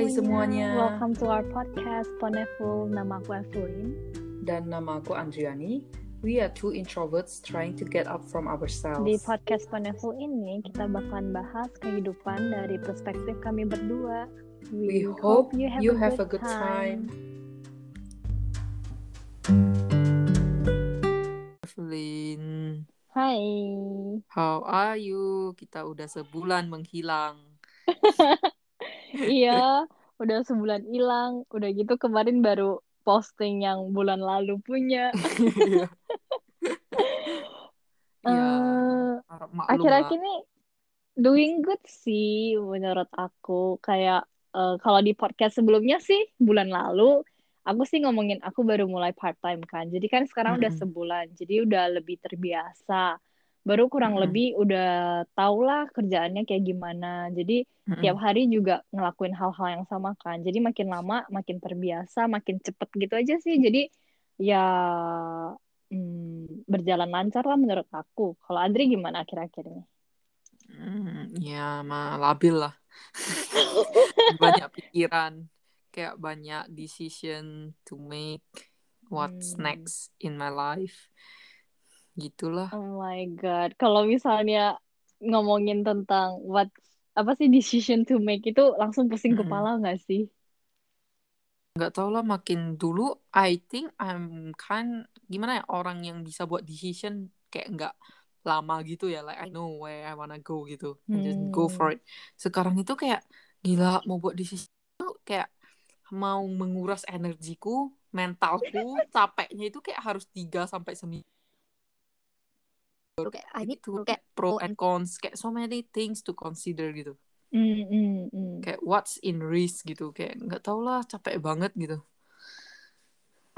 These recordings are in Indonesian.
Hai semuanya. Welcome to our podcast Poneful. Nama aku Evelyn. Dan nama aku Andriani. We are two introverts trying to get up from ourselves. Di podcast Poneful ini kita bakalan bahas kehidupan dari perspektif kami berdua. We, hope you have, you a, have good a good time. Evelyn. Hai. How are you? Kita udah sebulan menghilang. iya, udah sebulan hilang. Udah gitu kemarin baru posting yang bulan lalu punya. uh, akhir-akhir ini doing good sih menurut aku. Kayak uh, kalau di podcast sebelumnya sih bulan lalu aku sih ngomongin aku baru mulai part time kan. Jadi kan sekarang mm -hmm. udah sebulan. Jadi udah lebih terbiasa baru kurang hmm. lebih udah tau lah kerjaannya kayak gimana. Jadi hmm. tiap hari juga ngelakuin hal-hal yang sama kan. Jadi makin lama makin terbiasa makin cepet gitu aja sih. Jadi ya hmm, berjalan lancar lah menurut aku. Kalau Adri gimana akhir-akhir ini hmm, ya mah labil lah. Banyak pikiran kayak banyak decision to make what's hmm. next in my life gitulah. Oh my god. Kalau misalnya ngomongin tentang what apa sih decision to make itu langsung pusing mm -hmm. kepala nggak sih? Nggak tau lah makin dulu I think I'm kan gimana ya orang yang bisa buat decision kayak nggak lama gitu ya like I know where I wanna go gitu and just go for hmm. it. Sekarang itu kayak gila mau buat decision itu kayak mau menguras energiku mentalku capeknya itu kayak harus tiga sampai seminggu kayak I need to kayak pro and cons. Kayak so many things to consider gitu. Mm, mm, mm. kayak what's in risk? gitu. Kayak nggak tau lah capek banget gitu.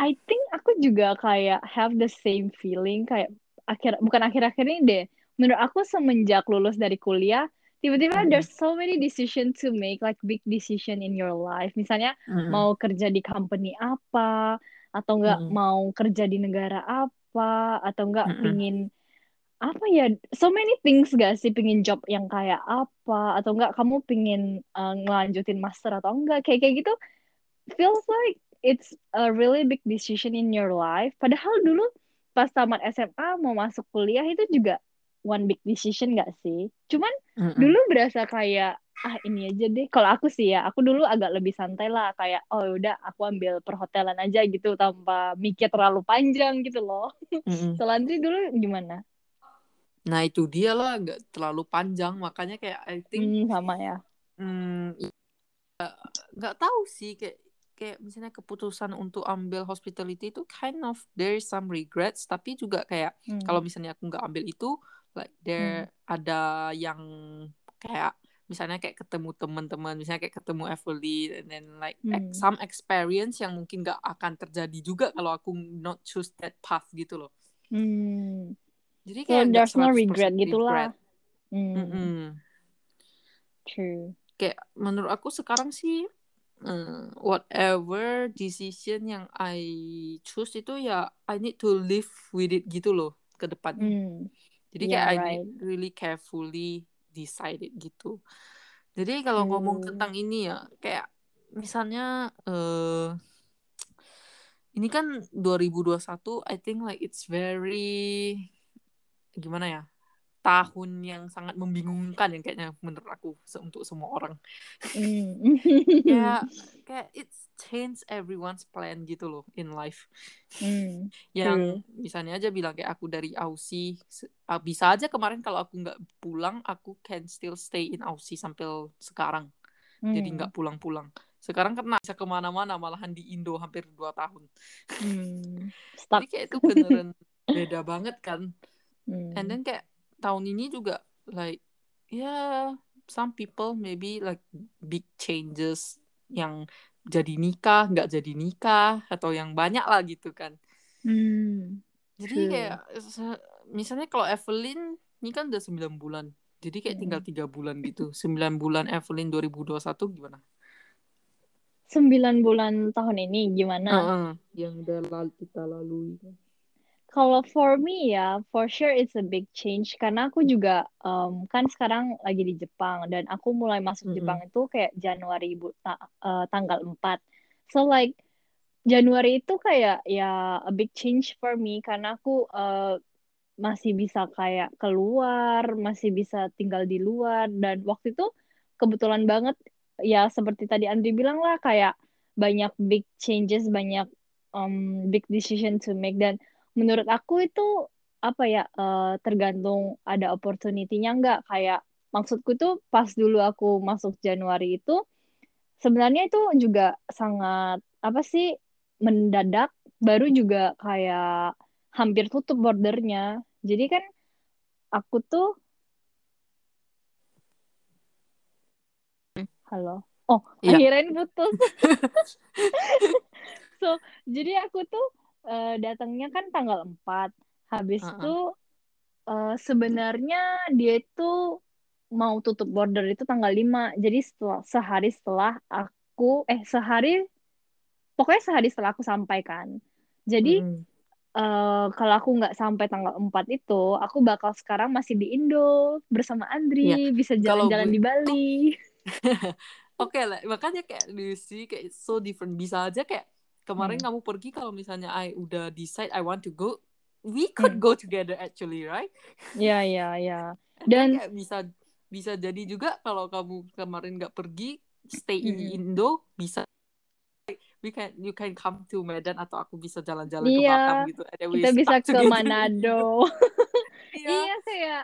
I think aku juga kayak have the same feeling kayak akhir bukan akhir-akhir ini deh. Menurut aku semenjak lulus dari kuliah tiba-tiba mm. there's so many decision to make like big decision in your life. Misalnya mm. mau kerja di company apa atau enggak mm. mau kerja di negara apa atau enggak mm pingin apa ya so many things gak sih pingin job yang kayak apa? Atau enggak kamu pingin uh, ngelanjutin master atau enggak? Kayak kayak gitu. Feels like it's a really big decision in your life. Padahal dulu pas tamat SMA mau masuk kuliah itu juga one big decision gak sih? Cuman mm -mm. dulu berasa kayak ah ini aja deh. Kalau aku sih ya aku dulu agak lebih santai lah. Kayak oh udah aku ambil perhotelan aja gitu tanpa mikir terlalu panjang gitu loh. Mm -mm. Selandri dulu gimana Nah itu dia lah nggak terlalu panjang makanya kayak I think hmm, sama ya. Hmm, nggak tahu sih kayak kayak misalnya keputusan untuk ambil hospitality itu kind of there is some regrets tapi juga kayak hmm. kalau misalnya aku nggak ambil itu like there hmm. ada yang kayak misalnya kayak ketemu teman-teman misalnya kayak ketemu Evelyn and then like hmm. some experience yang mungkin nggak akan terjadi juga kalau aku not choose that path gitu loh. Hmm. Jadi kayak so, there's no regret gitulah. Hmm. Mm -mm. True. Kayak menurut aku sekarang sih uh, whatever decision yang I choose itu ya I need to live with it gitu loh ke depan. Mm. Jadi kayak yeah, I right. need really carefully decided gitu. Jadi kalau mm. ngomong tentang ini ya kayak misalnya uh, ini kan 2021 I think like it's very gimana ya tahun yang sangat membingungkan yang kayaknya menurut aku untuk semua orang mm. ya kayak it's change everyone's plan gitu loh in life mm. yang mm. misalnya aja bilang kayak aku dari Aussie ah, bisa aja kemarin kalau aku nggak pulang aku can still stay in Aussie sampai sekarang mm. jadi nggak pulang-pulang sekarang kan bisa ke mana-mana malahan di Indo hampir dua tahun mm. jadi kayak itu beneran beda banget kan Hmm. And then kayak tahun ini juga like ya yeah, some people maybe like big changes yang jadi nikah nggak jadi nikah atau yang banyak lah gitu kan. Hmm. Jadi True. kayak misalnya kalau Evelyn ini kan udah 9 bulan. Jadi kayak hmm. tinggal tiga bulan gitu. 9 bulan Evelyn 2021 gimana? 9 bulan tahun ini gimana? Uh -uh, yang udah lalu kita lalui Kalau for me ya, for sure it's a big change karena aku juga um, kan sekarang lagi di Jepang dan aku mulai masuk mm -hmm. Jepang itu kayak Januari ta uh, tanggal 4. So like Januari itu kayak ya a big change for me karena aku uh, masih bisa kayak keluar, masih bisa tinggal di luar dan waktu itu kebetulan banget ya seperti tadi Andri bilang lah kayak banyak big changes, banyak um, big decision to make dan menurut aku itu apa ya uh, tergantung ada opportunity-nya nggak. Kayak maksudku tuh pas dulu aku masuk Januari itu sebenarnya itu juga sangat apa sih mendadak. Baru juga kayak hampir tutup bordernya. Jadi kan aku tuh halo? Oh ya. akhirnya putus. So jadi aku tuh uh, datangnya kan tanggal 4. Habis itu uh, sebenarnya dia itu mau tutup border itu tanggal 5. Jadi setelah sehari setelah aku eh sehari pokoknya sehari setelah aku sampaikan. Jadi hmm. uh, kalau aku nggak sampai tanggal 4 itu, aku bakal sekarang masih di Indo bersama Andri, ya. bisa jalan-jalan di Bali. Oke okay lah, makanya kayak Lucy kayak so different. Bisa aja kayak kemarin hmm. kamu pergi kalau misalnya I udah decide I want to go we could hmm. go together actually right ya ya ya dan bisa bisa jadi juga kalau kamu kemarin nggak pergi stay in hmm. Indo bisa we can you can come to Medan atau aku bisa jalan-jalan yeah, ke iya, Batam gitu kita bisa ke Manado iya. iya kayak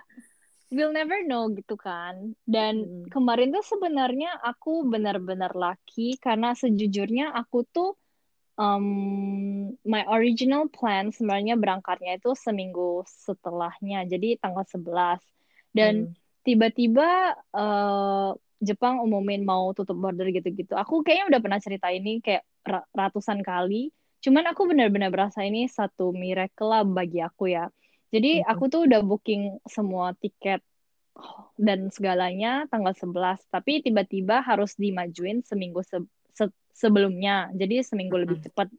we'll never know gitu kan dan hmm. kemarin tuh sebenarnya aku benar-benar laki karena sejujurnya aku tuh um, my original plan sebenarnya berangkatnya itu seminggu setelahnya, jadi tanggal 11. Dan hmm. tiba-tiba uh, Jepang umumin mau tutup border gitu-gitu. Aku kayaknya udah pernah cerita ini kayak ratusan kali. Cuman aku benar-benar berasa ini satu miracle lah bagi aku ya. Jadi hmm. aku tuh udah booking semua tiket dan segalanya tanggal 11, tapi tiba-tiba harus dimajuin seminggu se se sebelumnya. Jadi seminggu hmm. lebih cepat.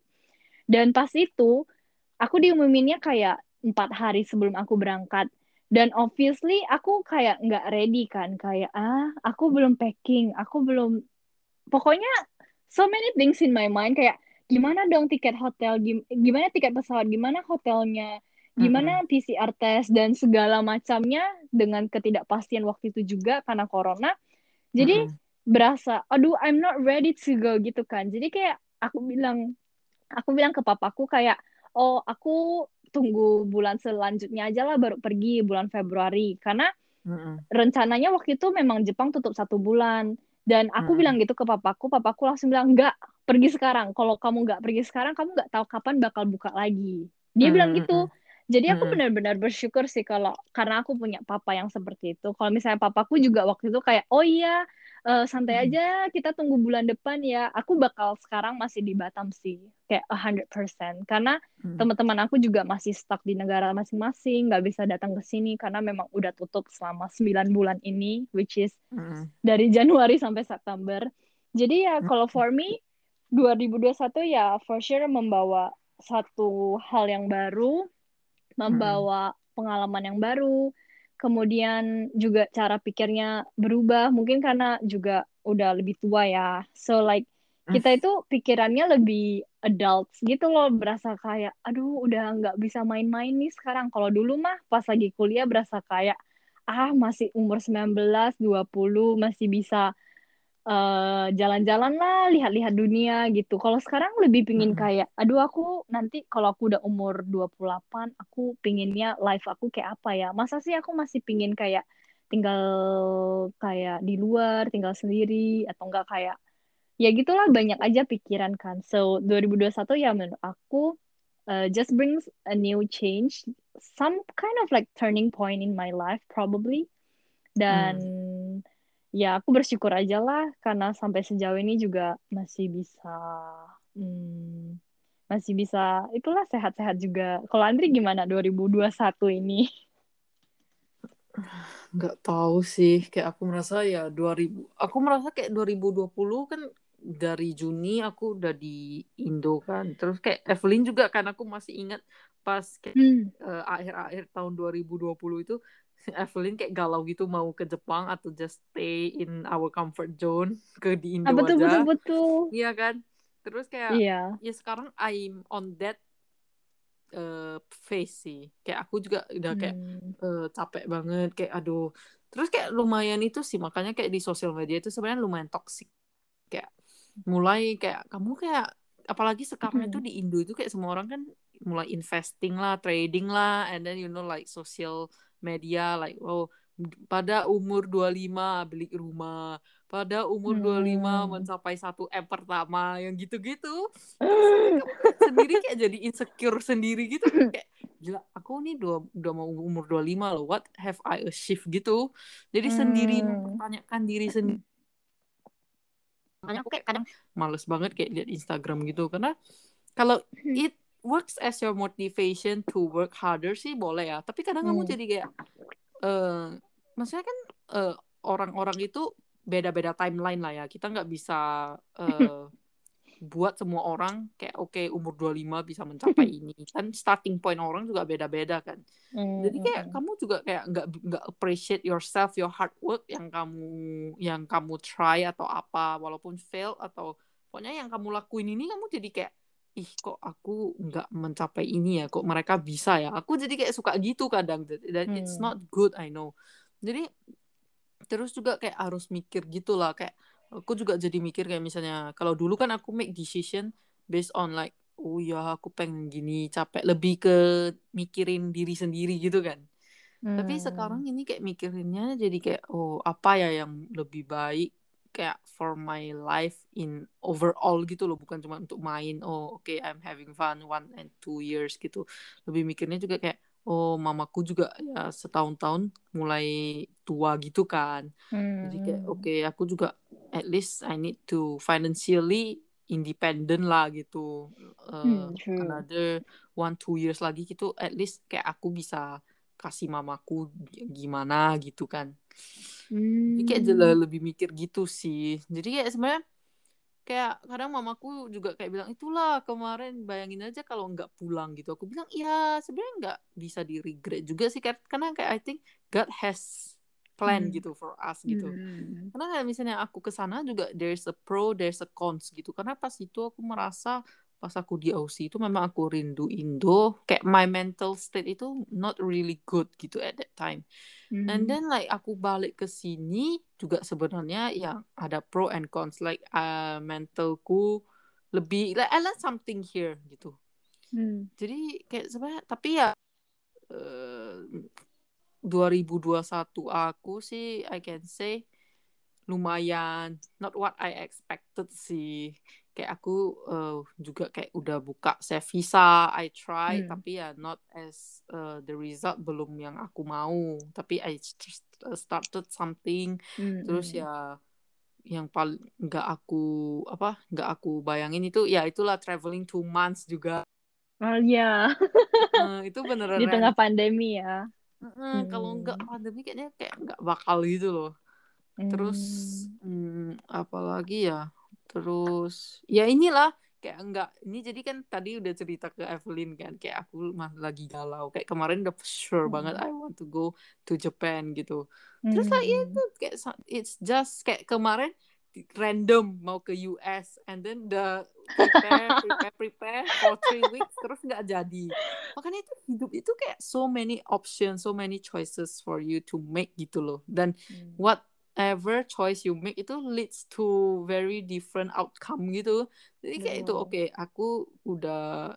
Dan pas itu aku diumuminnya kayak empat hari sebelum aku berangkat. Dan obviously aku kayak nggak ready kan. Kayak ah aku belum packing. Aku belum pokoknya so many things in my mind. Kayak gimana dong tiket hotel? Gimana tiket pesawat? Gimana hotelnya? Gimana PCR test? Dan segala macamnya dengan ketidakpastian waktu itu juga karena corona. Jadi mm -hmm berasa aduh I'm not ready to go gitu kan jadi kayak aku bilang aku bilang ke papaku kayak oh aku tunggu bulan selanjutnya aja lah baru pergi bulan Februari karena mm-hmm. rencananya waktu itu memang Jepang tutup satu bulan dan aku mm-hmm. bilang gitu ke papaku papaku langsung bilang enggak pergi sekarang kalau kamu nggak pergi sekarang kamu nggak tahu kapan bakal buka lagi dia mm-hmm. bilang gitu jadi aku benar-benar bersyukur sih kalau karena aku punya papa yang seperti itu. Kalau misalnya papaku juga waktu itu kayak, oh iya uh, santai hmm. aja kita tunggu bulan depan ya aku bakal sekarang masih di Batam sih kayak 100% karena hmm. teman-teman aku juga masih stuck di negara masing-masing nggak bisa datang ke sini karena memang udah tutup selama 9 bulan ini which is hmm. dari Januari sampai September jadi ya hmm. kalau for me 2021 ya for sure membawa satu hal yang baru membawa hmm. pengalaman yang baru kemudian juga cara pikirnya berubah mungkin karena juga udah lebih tua ya so like hmm. kita itu pikirannya lebih adult gitu loh berasa kayak aduh udah nggak bisa main-main nih sekarang kalau dulu mah pas lagi kuliah berasa kayak ah masih umur 19 20 masih bisa eh, jalan-jalan lah, lihat-lihat dunia gitu. Kalau sekarang lebih pingin hmm. kayak, aduh aku nanti kalau aku udah umur 28, aku pinginnya life aku kayak apa ya? Masa sih aku masih pingin kayak tinggal kayak di luar, tinggal sendiri, atau enggak kayak, ya gitulah banyak aja pikiran kan. So, 2021 ya menurut aku, uh, just brings a new change, some kind of like turning point in my life probably. Dan... Hmm ya aku bersyukur aja lah karena sampai sejauh ini juga masih bisa hmm, masih bisa itulah sehat-sehat juga. Kalau Andri gimana 2021 ini? Nggak tahu sih, kayak aku merasa ya 2000 aku merasa kayak 2020 kan dari Juni aku udah di Indo kan. Terus kayak Evelyn juga kan aku masih ingat pas kayak Hmm. eh, akhir-akhir tahun 2020 itu Evelyn kayak galau gitu mau ke Jepang atau just stay in our comfort zone ke di Indo Ah, betul, aja. betul, betul. Iya kan? Terus kayak Iya. ya sekarang I'm on that eh phase sih. Kayak aku juga udah kayak Hmm. eh, capek banget kayak aduh. Terus kayak lumayan itu sih makanya kayak di sosial media itu sebenarnya lumayan toxic. Kayak mulai kayak kamu kayak apalagi sekarang itu Hmm. di Indo itu kayak semua orang kan mulai investing lah, trading lah, and then you know like social media like oh pada umur 25 beli rumah, pada umur 25 Hmm. mencapai satu M pertama yang gitu-gitu. Sendiri kayak jadi insecure sendiri gitu kayak gila aku nih dua, udah mau umur 25 loh what have I achieved gitu jadi sendiri Hmm. mempertanyakan diri sendiri makanya aku kayak kadang males banget kayak lihat Instagram gitu karena kalau Hmm. it works as your motivation to work harder sih boleh ya. Tapi kadang kamu Hmm. jadi kayak eh maksudnya kan eh, orang-orang itu beda-beda timeline lah ya. Kita nggak bisa eh, buat semua orang kayak oke umur 25 bisa mencapai ini. Kan starting point orang juga beda-beda kan. Hmm, jadi kayak hmm, kamu juga kayak nggak nggak appreciate yourself your hard work yang kamu yang kamu try atau apa walaupun fail atau pokoknya yang kamu lakuin ini kamu jadi kayak ih kok aku nggak mencapai ini ya? Kok mereka bisa ya? Aku jadi kayak suka gitu kadang dan it's Hmm. not good I know. Jadi terus juga kayak harus mikir gitu lah kayak aku juga jadi mikir kayak misalnya kalau dulu kan aku make decision based on like oh ya aku pengen gini capek. Lebih ke mikirin diri sendiri gitu kan. Tapi hmm. sekarang ini kayak mikirinnya jadi kayak oh apa ya yang lebih baik kayak for my life in overall gitu loh bukan cuma untuk main oh oke I'm having fun one and two years gitu lebih mikirnya juga kayak oh mamaku juga ya setahun-tahun mulai tua gitu kan jadi kayak Hmm. oke aku juga at least I need to financially independent lah gitu Eh, Hmm, true. another one two years lagi gitu at least kayak aku bisa kasih mamaku gimana gitu kan jadi kayak Hmm. jela lebih mikir gitu sih jadi kayak sebenarnya kayak kadang mamaku juga kayak bilang itulah kemarin bayangin aja kalau nggak pulang gitu aku bilang ya sebenarnya nggak bisa di regret juga sih Kar- karena kayak I think God has plan Hmm. gitu for us gitu Hmm. karena kayak misalnya aku ke sana juga there's a pro there's a cons gitu karena pas itu aku merasa pas aku di Aussie itu memang aku rindu Indo kayak my mental state itu not really good gitu at that time Hmm. and then like aku balik ke sini juga sebenarnya yang ada pro and cons like uh, mentalku lebih like I learned something here gitu Hmm. jadi kayak sebenarnya tapi ya eh, 2021 aku sih I can say lumayan not what I expected sih kayak aku eh, juga kayak udah buka save visa I try Hmm. tapi ya not as eh, the result belum yang aku mau tapi I just started something Hmm. terus Hmm. ya yang paling nggak aku apa nggak aku bayangin itu ya itulah traveling two months juga Oh iya, Eh, itu beneran di tengah pandemi ya. Mm-mm, kalau nggak Hmm. pandemi kayaknya kayak nggak bakal gitu loh. Terus Hmm. hmm, apalagi ya? Terus ya inilah kayak enggak ini jadi kan tadi udah cerita ke Evelyn kan kayak aku mah lagi galau kayak kemarin udah sure banget Hmm. I want to go to Japan gitu. Terus like ya Hmm. itu kayak sa- it's just kayak kemarin random mau ke US and then the prepare prepare prepare for three weeks terus nggak jadi makanya itu hidup itu kayak so many options so many choices for you to make gitu loh dan Hmm. Whatever choice you make itu leads to very different outcome gitu jadi kayak itu Betul. oke aku udah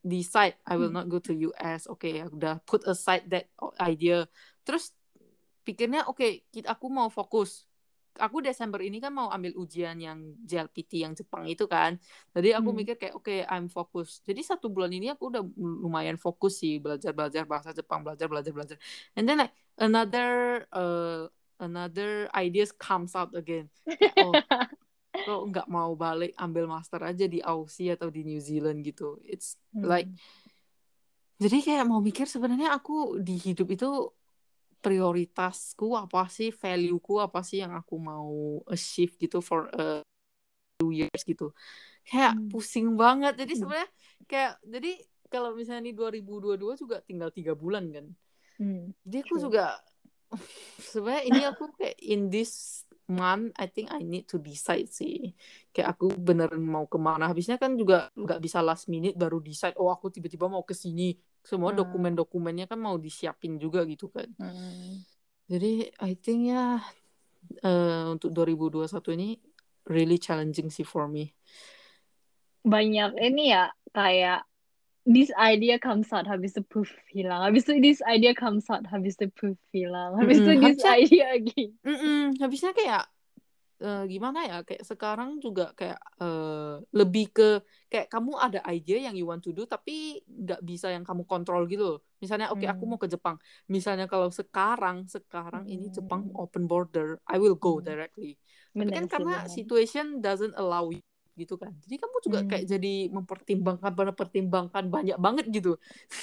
decide I will Hmm. not go to US oke aku udah put aside that idea terus pikirnya oke kita aku mau fokus aku Desember ini kan mau ambil ujian yang JLPT yang Jepang itu kan jadi aku Hmm. mikir kayak oke I'm fokus jadi satu bulan ini aku udah lumayan fokus sih belajar belajar bahasa Jepang belajar belajar belajar and then like another uh, another ideas comes out again kayak, oh kok nggak mau balik ambil master aja di Aussie atau di New Zealand gitu it's like Hmm. jadi kayak mau mikir sebenarnya aku di hidup itu prioritasku apa sih value-ku apa sih yang aku mau achieve gitu for a two years gitu kayak Hmm. pusing banget jadi Hmm. sebenarnya kayak jadi kalau misalnya ini 2022 juga tinggal tiga bulan kan. Hmm, Jadi aku juga sebenarnya ini aku kayak in this month I think I need to decide sih. Kayak aku beneran mau ke mana. Habisnya kan juga nggak bisa last minute baru decide. Oh aku tiba-tiba mau ke sini. Semua Hmm. dokumen-dokumennya kan mau disiapin juga gitu kan. Hmm. Jadi I think ya eh, untuk 2021 ini really challenging sih for me. banyak ini ya kayak this idea comes out habis itu puff hilang habis itu this idea comes out habis itu puff hilang habis itu Mm-mm. this Harusnya- idea lagi Mm-mm. Habisnya kayak eh, gimana ya? Kayak sekarang juga kayak eh, lebih ke kayak kamu ada idea yang you want to do tapi nggak bisa yang kamu kontrol gitu loh. Misalnya oke aku Hmm. mau ke Jepang. Misalnya kalau sekarang sekarang ini Jepang Hmm. open border, I will go Hmm. directly. Tapi bener kan karena bener. situation doesn't allow you gitu kan. Jadi kamu juga kayak Hmm. jadi mempertimbangkan mempertimbangkan banyak banget gitu.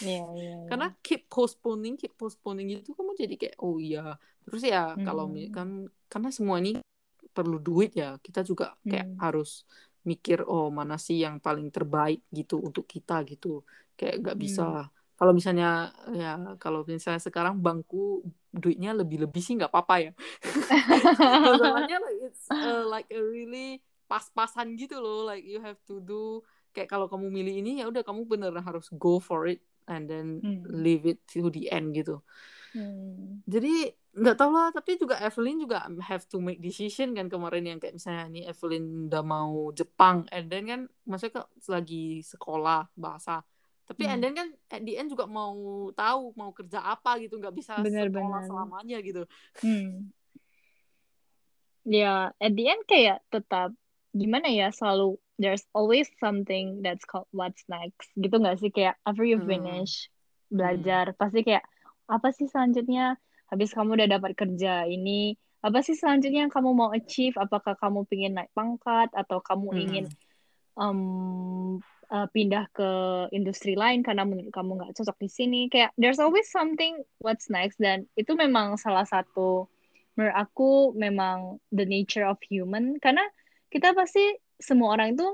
Iya, iya, iya. Karena keep postponing, keep postponing itu kamu jadi kayak oh iya. Terus ya kalau Hmm. kan karena semua ini perlu duit ya. Kita juga kayak Hmm. harus mikir oh mana sih yang paling terbaik gitu untuk kita gitu. Kayak nggak bisa Hmm. kalau misalnya ya kalau misalnya sekarang bangku duitnya lebih-lebih sih nggak apa-apa ya. Masalahnya like it's uh, like a really pas-pasan gitu loh. Like you have to do kayak kalau kamu milih ini ya udah kamu beneran harus go for it and then Hmm. leave it to the end gitu. Hmm. Jadi nggak tahu lah, tapi juga Evelyn juga have to make decision kan kemarin yang kayak misalnya nih Evelyn udah mau Jepang, and then kan maksudnya kan lagi sekolah bahasa. Tapi Hmm. and then kan at the end juga mau tahu mau kerja apa gitu, nggak bisa Bener, sekolah bener. selamanya gitu. Hmm. Ya, at the end kayak tetap gimana ya selalu there's always something that's called what's next gitu nggak sih? Kayak after you Hmm. finish belajar pasti kayak apa sih selanjutnya? Habis kamu udah dapat kerja ini apa sih selanjutnya yang kamu mau achieve? Apakah kamu ingin naik pangkat atau kamu Hmm. ingin um, uh, pindah ke industri lain karena menurut kamu nggak cocok di sini? Kayak there's always something what's next dan itu memang salah satu menurut aku memang the nature of human. Karena kita pasti semua orang itu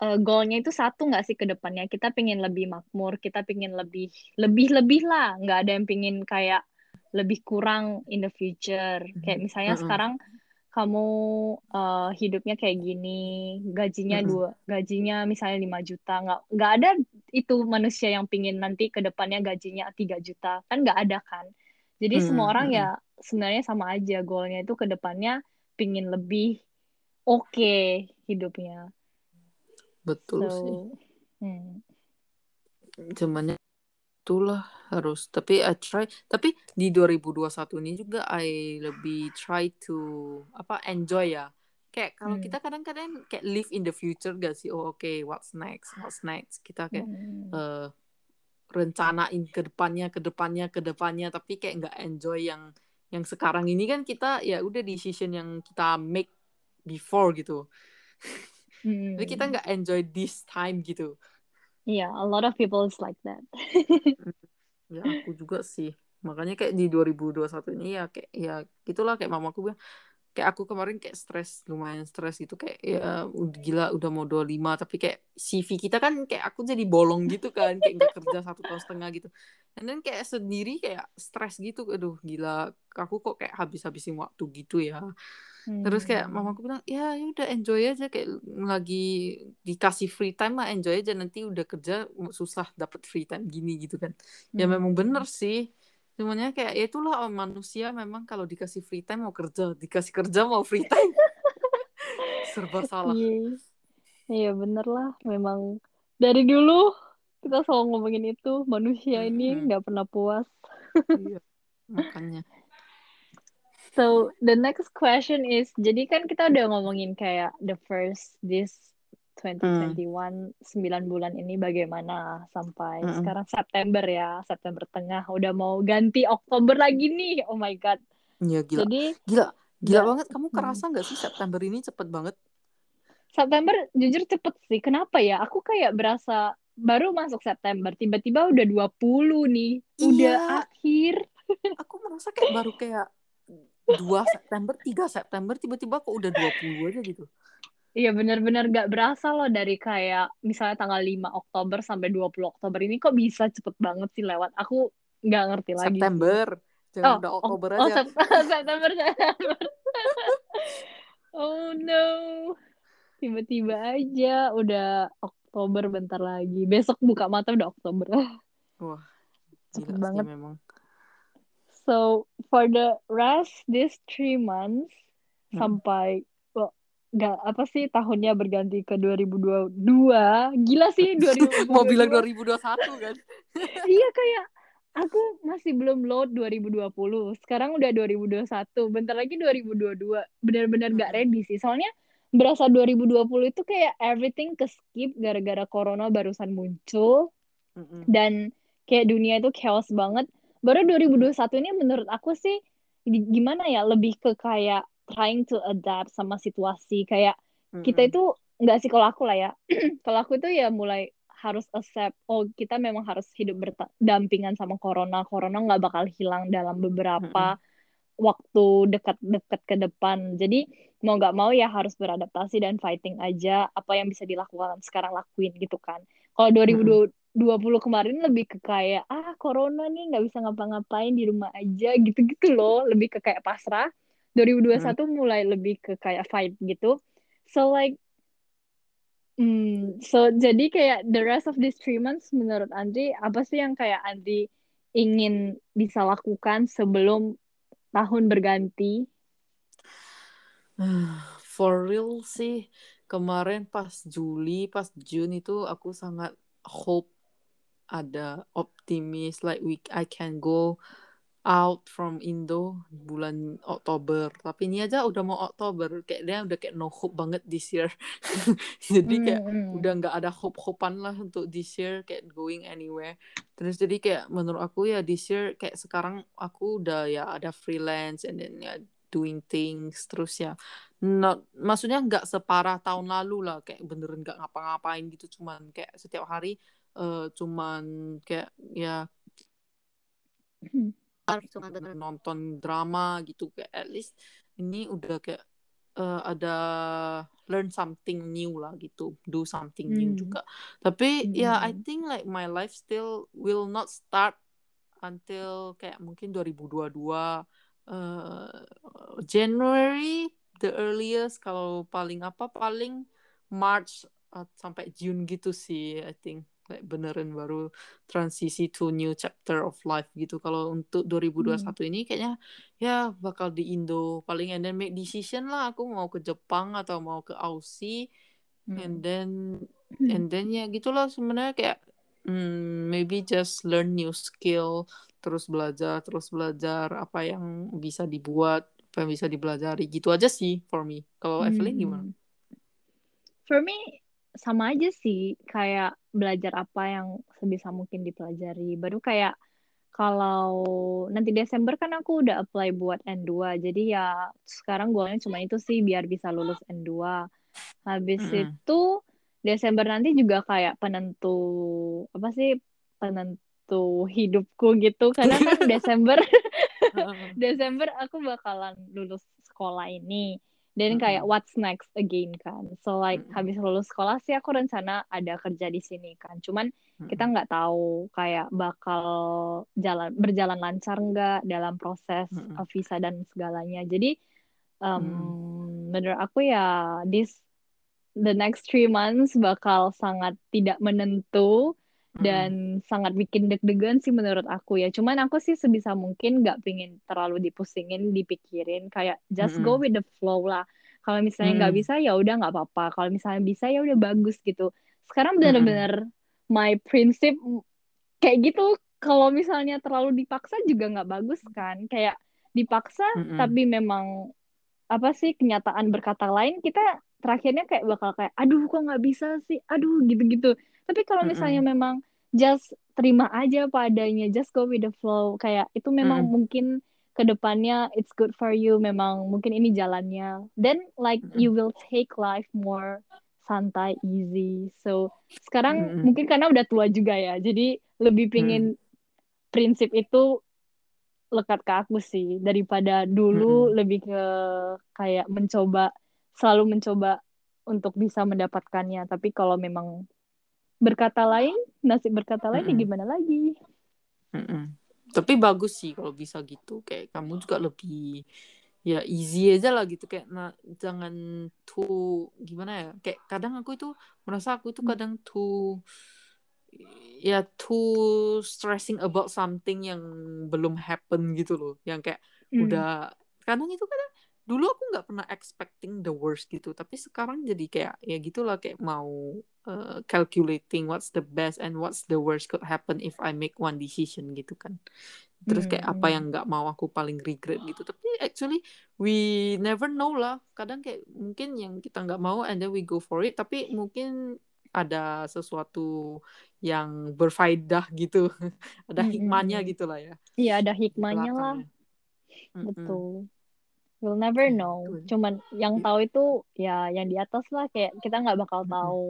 uh, goalnya itu satu nggak sih ke depannya? Kita pengen lebih makmur kita pengen lebih lebih lebih lah. Nggak ada yang pengen kayak lebih kurang in the future. Kayak misalnya Mm-mm. sekarang kamu uh, hidupnya kayak gini gajinya Mm-mm. dua gajinya misalnya 5 juta. Nggak nggak ada itu manusia yang pingin nanti ke depannya gajinya 3 juta. Kan nggak ada kan? Jadi semua Mm-mm, orang mm-mm. ya sebenarnya sama aja goalnya itu ke depannya pingin lebih oke hidupnya Betul sih. so hmm. Zamannya itulah harus. Tapi I try. Tapi di 2021 ini juga I lebih try to apa enjoy ya. Kayak kalau Hmm. kita kadang-kadang kayak live in the future gak sih? Oh oke, what's next? What's next? Kita kayak Hmm. eh, rencanain ke depannya, ke depannya, ke depannya, tapi kayak nggak enjoy yang yang sekarang ini kan kita ya udah decision yang kita make before gitu. Hmm. Jadi kita nggak enjoy this time gitu. yeah a lot of people is like that Ya aku juga sih. Makanya kayak di 2021 ini ya kayak ya gitulah kayak mamaku bilang kayak aku kemarin kayak stres lumayan stres gitu kayak ya gila udah mau 25 tapi kayak CV kita kan kayak aku jadi bolong gitu kan kayak nggak kerja satu tahun setengah gitu dan then kayak sendiri kayak stres gitu aduh gila aku kok kayak habis-habisin waktu gitu ya terus kayak Hmm. mamaku bilang ya ya udah enjoy aja kayak lagi dikasih free time mah enjoy aja nanti udah kerja susah dapet free time gini gitu kan ya Hmm. memang bener sih Semuanya kayak ya itulah oh, manusia memang kalau dikasih free time mau kerja, dikasih kerja mau free time. Serba salah. Iya, iya bener lah. Memang dari dulu kita selalu ngomongin itu. Manusia ini Mm-mm. nggak pernah puas. Iya, makanya. So the next question is, jadi kan kita udah ngomongin kayak the first this 2021 9 bulan ini bagaimana sampai Mm-mm. sekarang September ya, September tengah udah mau ganti Oktober lagi nih. Oh my God. Iya gila. Jadi Gila, gila da- banget kamu kerasa nggak sih September ini cepet banget? September jujur cepet sih. Kenapa ya? Aku kayak berasa baru masuk September, tiba-tiba udah 20 nih. Udah Iya. akhir. Aku merasa kayak baru kayak 2 September, 3 September tiba-tiba kok udah 20 aja gitu. Iya benar-benar gak berasa loh dari kayak misalnya tanggal 5 Oktober sampai 20 Oktober ini kok bisa cepet banget sih lewat. Aku nggak ngerti lagi. September. Jangan oh, udah Oktober oh, aja. Oh, September, September. oh no. Tiba-tiba aja udah Oktober bentar lagi. Besok buka mata udah Oktober. Wah, cepet banget. memang. So, for the rest, these three months, hmm. sampai nggak apa sih tahunnya berganti ke 2022 gila sih 2022 mau bilang 2021 kan? Iya kayak aku masih belum load 2020 sekarang udah 2021 bentar lagi 2022 benar-benar nggak ready sih. Soalnya berasa 2020 itu kayak everything ke skip gara-gara corona barusan muncul. Dan kayak dunia itu chaos banget. Baru 2021 ini menurut aku sih gimana ya lebih ke kayak trying to adapt sama situasi. Kayak mm-hmm. kita itu nggak sih kalau aku lah ya. Kalau aku itu ya mulai harus accept oh kita memang harus hidup berdampingan sama corona. Corona nggak bakal hilang dalam beberapa mm-hmm. waktu dekat-dekat ke depan. Jadi mau nggak mau ya harus beradaptasi dan fighting aja apa yang bisa dilakukan sekarang lakuin gitu kan. Kalau 2020 mm-hmm. kemarin lebih ke kayak ah corona nih nggak bisa ngapa-ngapain di rumah aja gitu-gitu loh. Lebih ke kayak pasrah 2021 hmm. mulai lebih ke kayak fight gitu so like hmm, so jadi kayak the rest of these three months menurut Andri apa sih yang kayak Andri ingin bisa lakukan sebelum tahun berganti for real sih kemarin pas Juli pas Juni itu aku sangat hope ada optimis like we I can go out from Indo bulan Oktober. Tapi ini aja udah mau Oktober. Kayak dia udah kayak no hope banget this year. Jadi kayak mm. udah nggak ada hope hopean lah untuk this year kayak going anywhere. Terus jadi kayak menurut aku ya this year kayak sekarang aku udah ya ada freelance and then ya doing things. Terus ya not maksudnya nggak separah tahun lalu lah. Kayak beneran nggak ngapa-ngapain gitu. Cuman kayak setiap hari uh, cuman kayak ya hmm cuma bener nonton drama gitu kayak at least ini udah kayak uh, ada learn something new lah gitu do something hmm. new juga tapi hmm. ya yeah, I think like my life still will not start until kayak mungkin 2022 uh, January the earliest kalau paling apa paling March uh, sampai June gitu sih I think kayak beneran baru transisi to new chapter of life gitu. Kalau untuk 2021 hmm. ini kayaknya ya bakal di Indo paling and then make decision lah aku mau ke Jepang atau mau ke Aussie hmm. and then hmm. and then ya gitulah sebenarnya kayak hmm, maybe just learn new skill terus belajar terus belajar apa yang bisa dibuat apa yang bisa dipelajari gitu aja sih for me. Kalau hmm. Evelyn gimana? For me sama aja sih kayak belajar apa yang sebisa mungkin dipelajari. Baru kayak kalau nanti Desember kan aku udah apply buat N2 jadi ya sekarang goalnya cuma itu sih biar bisa lulus N2 habis mm. itu Desember nanti juga kayak penentu apa sih penentu hidupku gitu. Karena kan Desember Desember aku bakalan lulus sekolah ini dan mm-hmm. kayak what's next again kan so like mm-hmm. habis lulus sekolah sih aku rencana ada kerja di sini kan cuman mm-hmm. kita nggak tahu kayak bakal jalan berjalan lancar nggak dalam proses mm-hmm. visa dan segalanya jadi um, mm. menurut aku ya this the next three months bakal sangat tidak menentu dan hmm. sangat bikin deg-degan sih menurut aku ya. Cuman aku sih sebisa mungkin nggak pingin terlalu dipusingin, dipikirin kayak just hmm. go with the flow lah. Kalau misalnya nggak hmm. bisa ya udah nggak apa-apa. Kalau misalnya bisa ya udah bagus gitu. Sekarang benar-benar hmm. my prinsip kayak gitu. Kalau misalnya terlalu dipaksa juga nggak bagus kan. Kayak dipaksa hmm. tapi memang apa sih kenyataan berkata lain kita terakhirnya kayak bakal kayak aduh kok nggak bisa sih aduh gitu-gitu tapi kalau misalnya mm -hmm. memang just terima aja padanya just go with the flow kayak itu memang mm mungkin ke depannya it's good for you memang mungkin ini jalannya then like mm -hmm. you will take life more santai easy so sekarang mm -hmm. mungkin karena udah tua juga ya jadi lebih pingin mm prinsip itu lekat ke aku sih daripada dulu mm -hmm. lebih ke kayak mencoba selalu mencoba untuk bisa mendapatkannya tapi kalau memang berkata lain nasib berkata lain ya Mm-mm. gimana lagi Mm-mm. Tapi bagus sih kalau bisa gitu. Kayak kamu juga lebih ya easy aja lah gitu kayak nah, jangan too gimana ya kayak kadang aku itu merasa aku itu Hmm. kadang too ya too stressing about something yang belum happen gitu loh yang kayak Hmm. udah kadang itu kadang dulu aku nggak pernah expecting the worst gitu tapi sekarang jadi kayak ya gitulah kayak mau uh, calculating what's the best and what's the worst could happen if I make one decision gitu kan. Terus kayak apa hmm. yang nggak mau aku paling regret gitu. Tapi actually we never know lah. Kadang kayak mungkin yang kita nggak mau and then we go for it. Tapi mungkin ada sesuatu yang berfaedah gitu. Ada Hmm, hmm, hikmahnya hmm. gitu lah ya. Iya ada hikmahnya lah. Betul we'll never Kayak know. cuman yang tahu itu ya yang di atas lah. Kayak kita nggak bakal tahu.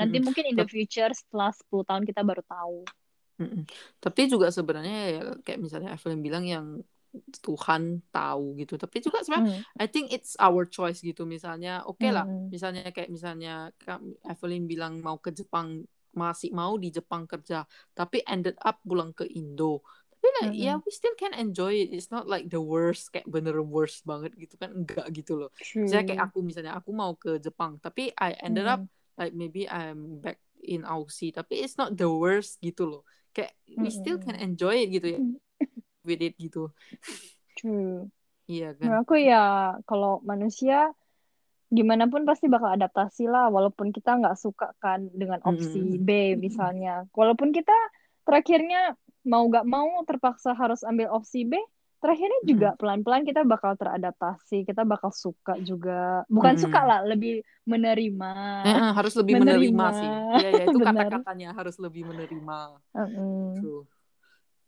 Nanti mungkin in the future setelah 10 tahun kita baru tahu. Mm-mm. Tapi juga sebenarnya ya kayak misalnya Evelyn bilang yang Tuhan tahu gitu. Tapi juga sebenarnya Hmm, I think it's our choice gitu. Misalnya oke lah, hmm, misalnya kayak misalnya Evelyn bilang mau ke Jepang masih mau di Jepang kerja, tapi ended up pulang ke Indo. Tapi like ya hmm. we still can enjoy it. It's not like the worst kayak bener worst banget gitu kan enggak gitu loh. Misalnya kayak true aku misalnya aku mau ke Jepang, tapi I ended up Hmm, like maybe I'm back in Aussie, tapi it's not the worst gitu loh. Kayak we still can enjoy it gitu ya with it gitu. true Iya kan? menurut aku ya kalau manusia gimana pun pasti bakal adaptasi lah walaupun kita nggak suka kan dengan opsi Mm-mm. B misalnya walaupun kita terakhirnya mau nggak mau terpaksa harus ambil opsi B terakhirnya juga Mm-mm. pelan-pelan kita bakal teradaptasi kita bakal suka juga bukan suka Mm-mm. lah lebih menerima Eh, eh, harus lebih menerima menerima sih. Iya ya itu kata-katanya harus lebih menerima.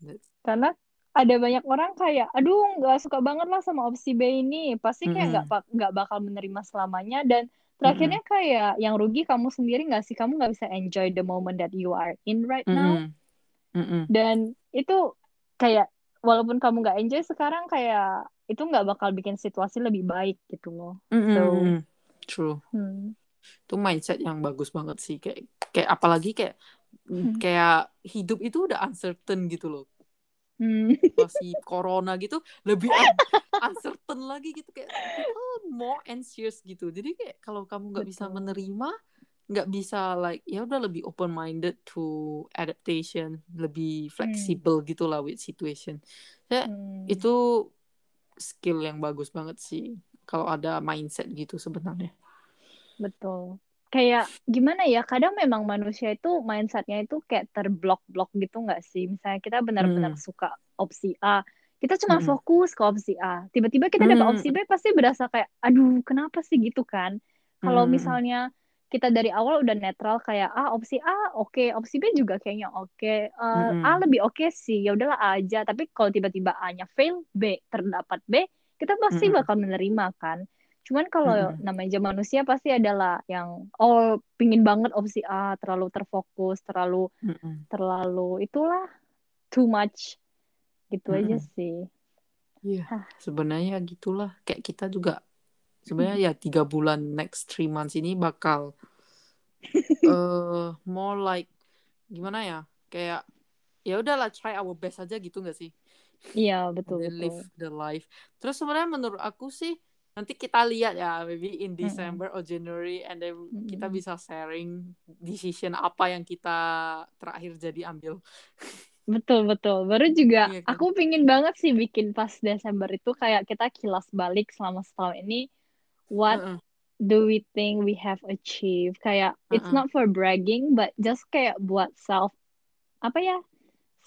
That's- karena ada banyak orang kayak aduh nggak suka banget lah sama opsi B ini pasti kayak nggak Mm-mm. pa- nggak bakal menerima selamanya dan terakhirnya kayak yang rugi kamu sendiri nggak sih kamu nggak bisa enjoy the moment that you are in right now. Mm-mm. dan itu kayak walaupun kamu nggak enjoy sekarang kayak itu nggak bakal bikin situasi lebih baik gitu loh so Mm-mm. True. hmm, Itu mindset yang bagus banget sih. Kayak kayak apalagi kayak hmm, kayak hidup itu udah uncertain gitu loh. hmm, Masih corona gitu lebih un- uncertain lagi gitu kayak more anxious gitu. Jadi kayak kalau kamu nggak bisa menerima nggak bisa like ya udah lebih open minded to adaptation lebih hmm, flexible gitulah with situation ya hmm. itu skill yang bagus banget sih kalau ada mindset gitu sebenarnya Betul. Kayak gimana ya, kadang memang manusia itu mindsetnya itu kayak terblok-blok gitu nggak sih? Misalnya kita benar-benar Mm, suka opsi A, kita cuma mm, fokus ke opsi A. Tiba-tiba kita dapat opsi B, pasti berasa kayak, aduh kenapa sih gitu kan? Kalau mm, misalnya kita dari awal udah netral kayak, ah opsi A oke, opsi B juga kayaknya oke, Eh, A mm, lebih oke sih, ya udahlah A aja. Tapi kalau tiba-tiba A-nya fail, B terdapat B, kita pasti mm, bakal menerima kan? Cuman kalau mm, namanya manusia pasti adalah yang oh pingin banget opsi A, terlalu terfokus, terlalu mm, terlalu itulah too much gitu aja mm. sih. Iya, Hah. sebenarnya gitulah. Kayak kita juga sebenarnya ya tiga bulan next three months ini bakal eh more like gimana ya? Kayak ya udahlah try our best aja gitu nggak sih? Iya betul then live betul. the life. Terus sebenarnya menurut aku sih nanti kita lihat ya maybe in. December or January and then kita Mm-mm. bisa sharing decision apa yang kita terakhir jadi ambil. Betul betul. Baru juga Iya kan? aku pingin banget sih bikin pas Desember itu kayak kita kilas balik selama setahun ini what Heeh, do we think we have achieved? Kayak it's heeh, not for bragging but just kayak buat self apa ya?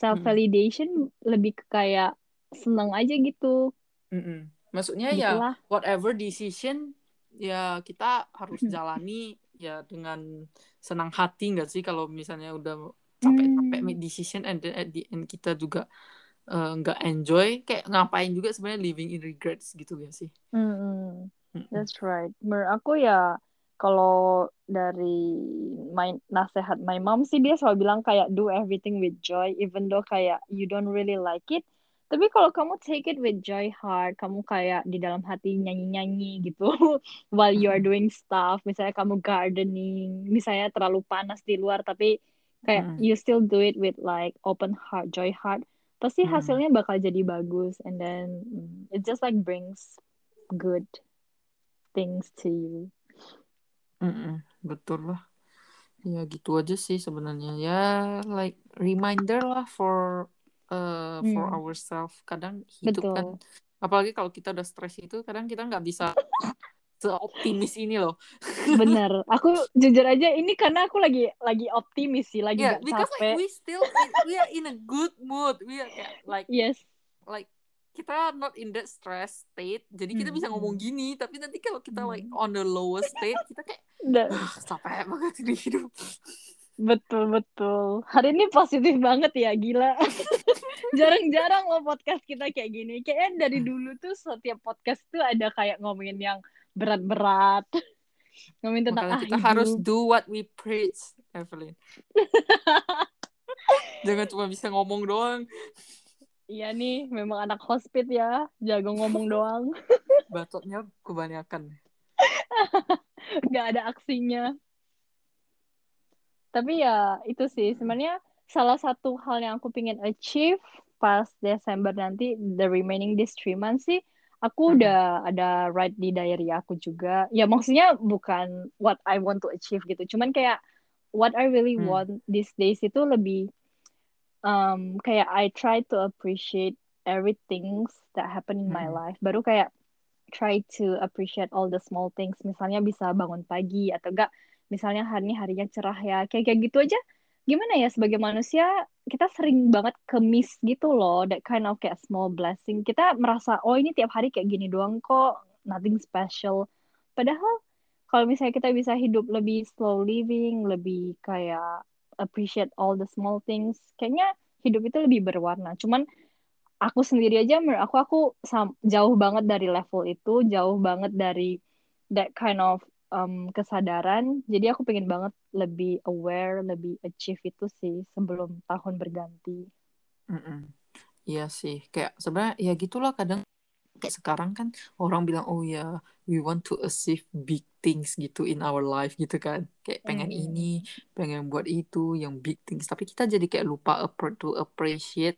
Self validation lebih ke kayak seneng aja gitu. heeh. Maksudnya ya Gitulah. whatever decision ya kita harus Hmm. jalani ya dengan senang hati nggak sih kalau misalnya udah capek-capek Hmm. make decision and then at the end kita juga eh, nggak enjoy kayak ngapain juga sebenarnya living in regrets gitu ya sih. Mm-mm. Mm-mm. That's right. Menurut aku ya kalau dari my nasihat my mom sih dia selalu bilang kayak do everything with joy even though kayak you don't really like it Tapi kalau kamu take it with joy heart, kamu kayak di dalam hati nyanyi-nyanyi gitu while you are doing stuff, misalnya kamu gardening, misalnya terlalu panas di luar tapi kayak Mm. you still do it with like open heart, joy heart, pasti hasilnya bakal jadi bagus and then mm, it just like brings good things to you. Mm-mm, betul lah. Ya gitu aja sih sebenarnya. Ya like reminder lah for uh, for Hmm, ourselves. Kadang hidup kan, betul. apalagi kalau kita udah stres itu, kadang kita nggak bisa seoptimis ini loh. Bener. Aku jujur aja ini karena aku lagi lagi optimis sih, lagi Yeah, gak because like we still we are in a good mood. We are like Yes. like kita not in that stress state. Jadi kita Hmm, bisa ngomong hmm, gini, tapi nanti kalau kita like hmm. on the lowest state, kita kayak "Ah, capek banget ini hidup. Betul, betul. Hari ini positif banget ya, gila. Jarang-jarang loh podcast kita kayak gini. Kayaknya dari dulu tuh setiap podcast tuh ada kayak ngomongin yang berat-berat. Ngomongin tentang Makanya ah kita harus hidup. do what we preach, Evelyn. Jangan cuma bisa ngomong doang. Iya nih, memang anak hospit ya. Jago ngomong doang. Bacotnya kebanyakan. Nggak ada aksinya. Tapi ya itu sih sebenarnya salah satu hal yang aku pengen achieve pas Desember nanti the remaining these three months sih aku Mm-mm. udah ada write di diary aku juga ya maksudnya bukan what I want to achieve gitu cuman kayak what I really Hmm. want these days itu lebih um, kayak I try to appreciate everything that happen in my Mm-mm. life. Baru kayak try to appreciate all the small things. Misalnya bisa bangun pagi atau enggak misalnya hari ini harinya cerah ya. Kayak kayak gitu aja. Gimana ya sebagai manusia kita sering banget kemis gitu loh. That kind of kayak small blessing. Kita merasa oh ini tiap hari kayak gini doang kok. Nothing special. Padahal kalau misalnya kita bisa hidup lebih slow living lebih kayak appreciate all the small things. Kayaknya hidup itu lebih berwarna. Cuman aku sendiri aja menurut aku aku jauh banget dari level itu jauh banget dari that kind of um, kesadaran. Jadi aku pengen banget lebih aware lebih achieve itu sih sebelum tahun berganti. Mm-mm. Iya sih, kayak sebenarnya ya gitulah kadang kayak sekarang kan orang bilang oh ya we want to achieve big things gitu in our life gitu kan kayak pengen Hmm. ini pengen buat itu yang big things tapi kita jadi kayak lupa to appreciate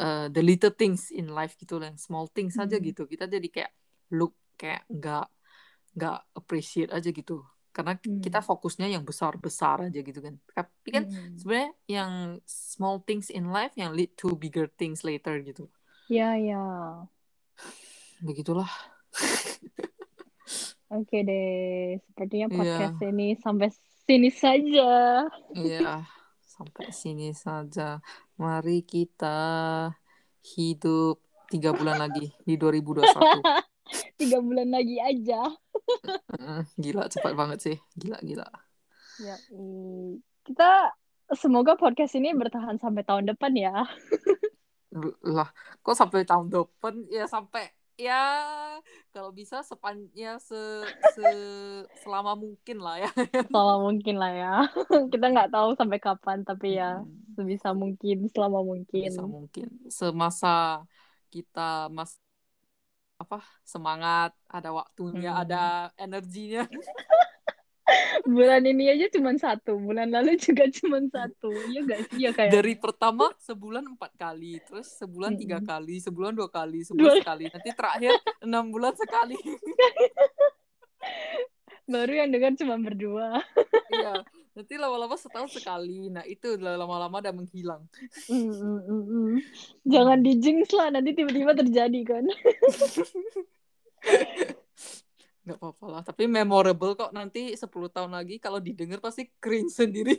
uh, the little things in life gitu yang small things aja Hmm. gitu kita jadi kayak look kayak nggak nggak appreciate aja gitu karena kita Hmm. fokusnya yang besar-besar aja gitu kan tapi kan Hmm. sebenarnya yang small things in life yang lead to bigger things later gitu ya ya begitulah oke deh sepertinya Iya. podcast ini sampai sini saja Iya, sampai sini saja. Mari kita hidup tiga bulan lagi di 2021. tiga bulan lagi aja Gila, cepat banget sih. Gila, gila. ya kita semoga podcast ini bertahan sampai tahun depan ya Lah, kok sampai tahun depan? Ya sampai ya kalau bisa sepan ya se, se- selama mungkin lah ya. selama mungkin lah ya kita nggak tahu sampai kapan tapi ya Mm, sebisa mungkin selama mungkin mungkin semasa kita mas apa semangat, ada waktunya, Hmm. ada energinya. bulan ini aja cuma satu bulan lalu juga cuma satu. Iya gak sih? Ya kayak dari pertama sebulan empat kali terus sebulan tiga kali sebulan dua kali Dua- sebulan sekali. Nanti terakhir enam bulan sekali. Baru yang dengar cuma berdua. Iya nanti lama-lama setahun sekali. Nah itu lama-lama udah menghilang. Mm, mm, mm, jangan di jinx lah nanti tiba-tiba terjadi kan nggak apa-apa lah tapi memorable kok. Nanti 10 tahun lagi kalau didengar pasti cringe sendiri.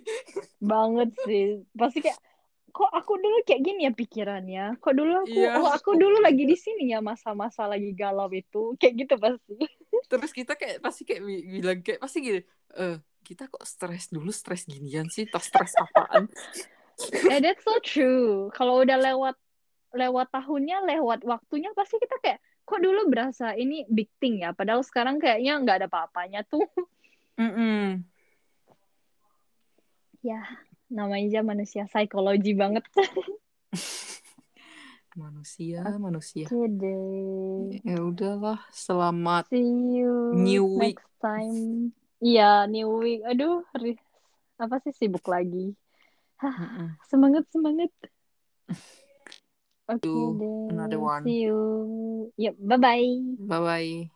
Banget sih. Pasti kayak kok aku dulu kayak gini ya pikirannya? Kok dulu aku Iya. oh aku dulu lagi di sini ya masa-masa lagi galau itu? Kayak gitu pasti. Terus kita kayak pasti kayak bi- bilang kayak pasti gini eh kita kok stres dulu stres ginian sih? Tas stres apaan? Eh that's so true. Kalau udah lewat lewat tahunnya lewat waktunya pasti kita kayak kok dulu berasa ini big thing ya padahal sekarang kayaknya nggak ada apa-apanya tuh Mm-mm. ya namanya aja manusia psikologi banget manusia manusia Oke deh. ya udahlah selamat See you New week. next time. Iya, new week. Aduh, apa sih sibuk lagi. Hah, semangat semangat. Oke you another one. See you. Yuk, bye bye. bye bye